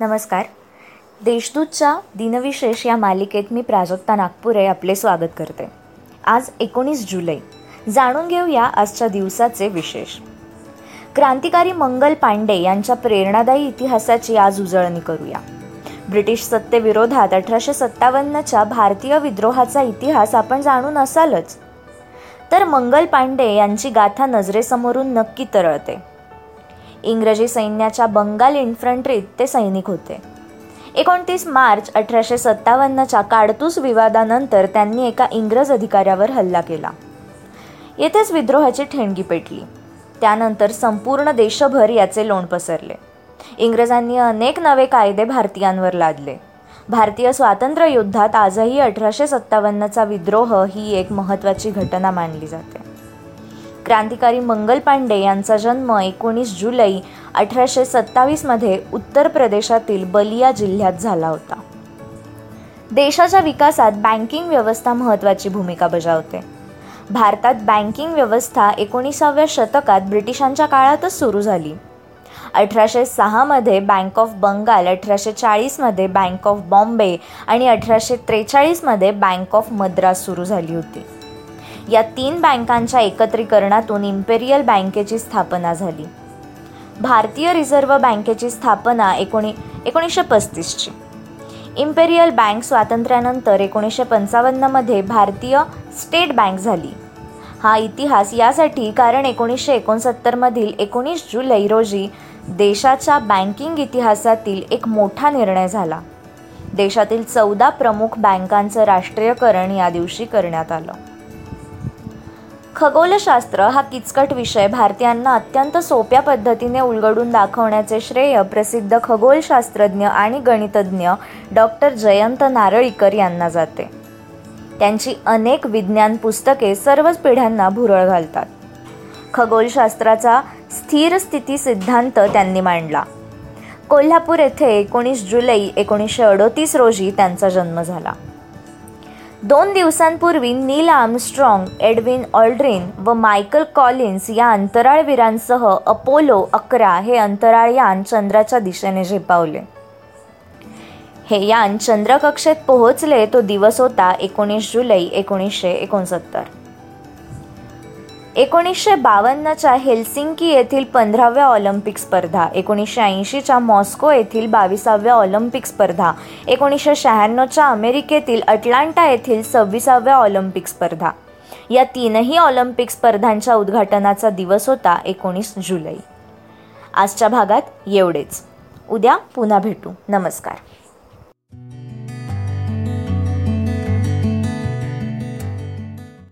नमस्कार. देशदूतच्या दिनविशेष या मालिकेत मी प्राजक्ता नागपुरे आपले स्वागत करते. आज एकोणीस जुलै. जाणून घेऊया आजच्या दिवसाचे विशेष. क्रांतिकारी मंगल पांडे यांच्या प्रेरणादायी इतिहासाची आज उजळणी करूया. ब्रिटिश सत्तेविरोधात अठराशे सत्तावन्नच्या भारतीय विद्रोहाचा इतिहास आपण जाणून असालच. तर मंगल पांडे यांची गाथा नजरेसमोरून नक्की तरळते. इंग्रजी सैन्याच्या बंगाल इन्फंट्रीत ते सैनिक होते. एकोणतीस मार्च अठराशे सत्तावन्नच्या काडतूस विवादानंतर त्यांनी एका इंग्रज अधिकाऱ्यावर हल्ला केला. येथेच विद्रोहाची ठेणगी पेटली. त्यानंतर संपूर्ण देशभर याचे लोण पसरले. इंग्रजांनी अनेक नवे कायदे भारतीयांवर लादले. भारतीय स्वातंत्र्य युद्धात आजही अठराशे सत्तावन्नचा विद्रोह ही एक महत्त्वाची घटना मानली जाते. क्रांतिकारी मंगल पांडे यांचा जन्म एकोणीस जुलै अठराशे सत्तावीसमध्ये उत्तर प्रदेशातील बलिया जिल्ह्यात झाला होता. देशाच्या विकासात बँकिंग व्यवस्था महत्त्वाची भूमिका बजावते. भारतात बँकिंग व्यवस्था एकोणीसाव्या शतकात ब्रिटिशांच्या काळातच सुरू झाली. अठराशे सहामध्ये बँक ऑफ बंगाल अठराशे चाळीसमध्ये बँक ऑफ बॉम्बे आणि अठराशे त्रेचाळीसमध्ये बँक ऑफ मद्रास सुरू झाली होती. या तीन बँकांच्या एकत्रीकरणातून इम्पेरियल बँकेची स्थापना झाली. भारतीय रिझर्व्ह बँकेची स्थापना एकोणी एकोणीसशे पस्तीसची. इम्पेरियल बँक स्वातंत्र्यानंतर एकोणीसशे पंचावन्नमध्ये भारतीय स्टेट बँक झाली. हा इतिहास यासाठी कारण एकोणीसशे एकोणसत्तरमधील एकोणीस जुलै रोजी देशाच्या बँकिंग इतिहासातील एक मोठा निर्णय झाला. देशातील चौदा प्रमुख बँकांचं राष्ट्रीयकरण या दिवशी करण्यात आलं. खगोलशास्त्र हा किचकट विषय भारतीयांना अत्यंत सोप्या पद्धतीने उलगडून दाखवण्याचे श्रेय प्रसिद्ध खगोलशास्त्रज्ञ आणि गणितज्ञ डॉक्टर जयंत नारळीकर यांना जाते. त्यांची अनेक विज्ञान पुस्तके सर्वच पिढ्यांना भुरळ घालतात. खगोलशास्त्राचा स्थिर स्थिती सिद्धांत त्यांनी मांडला. कोल्हापूर येथे एकोणीस जुलै एकोणीसशे अडोतीस रोजी त्यांचा जन्म झाला. दोन दिवसांपूर्वी नील आर्मस्ट्रॉंग एडविन ऑल्ड्रिन व मायकल कॉलिन्स या अंतराळवीरांसह अपोलो अकरा हे अंतराळयान चंद्राच्या दिशेने झेपावले. हे यान चंद्रकक्षेत पोहोचले तो दिवस होता एकोणीस जुलै एकोणीसशे एकोणसत्तर. एकोणीसशे बावन्नच्या हेल्सिंकी येथील पंधराव्या ऑलिम्पिक स्पर्धा एकोणीसशे ऐंशीच्या मॉस्को येथील बावीसाव्या ऑलिम्पिक स्पर्धा एकोणीसशे शहाण्णवच्या अमेरिकेतील अटलांटा येथील सव्वीसाव्या ऑलिम्पिक स्पर्धा. या तीनही ऑलिम्पिक स्पर्धांच्या उद्घाटनाचा दिवस होता एकोणीस जुलै. आजच्या भागात एवढेच. उद्या पुन्हा भेटू. नमस्कार.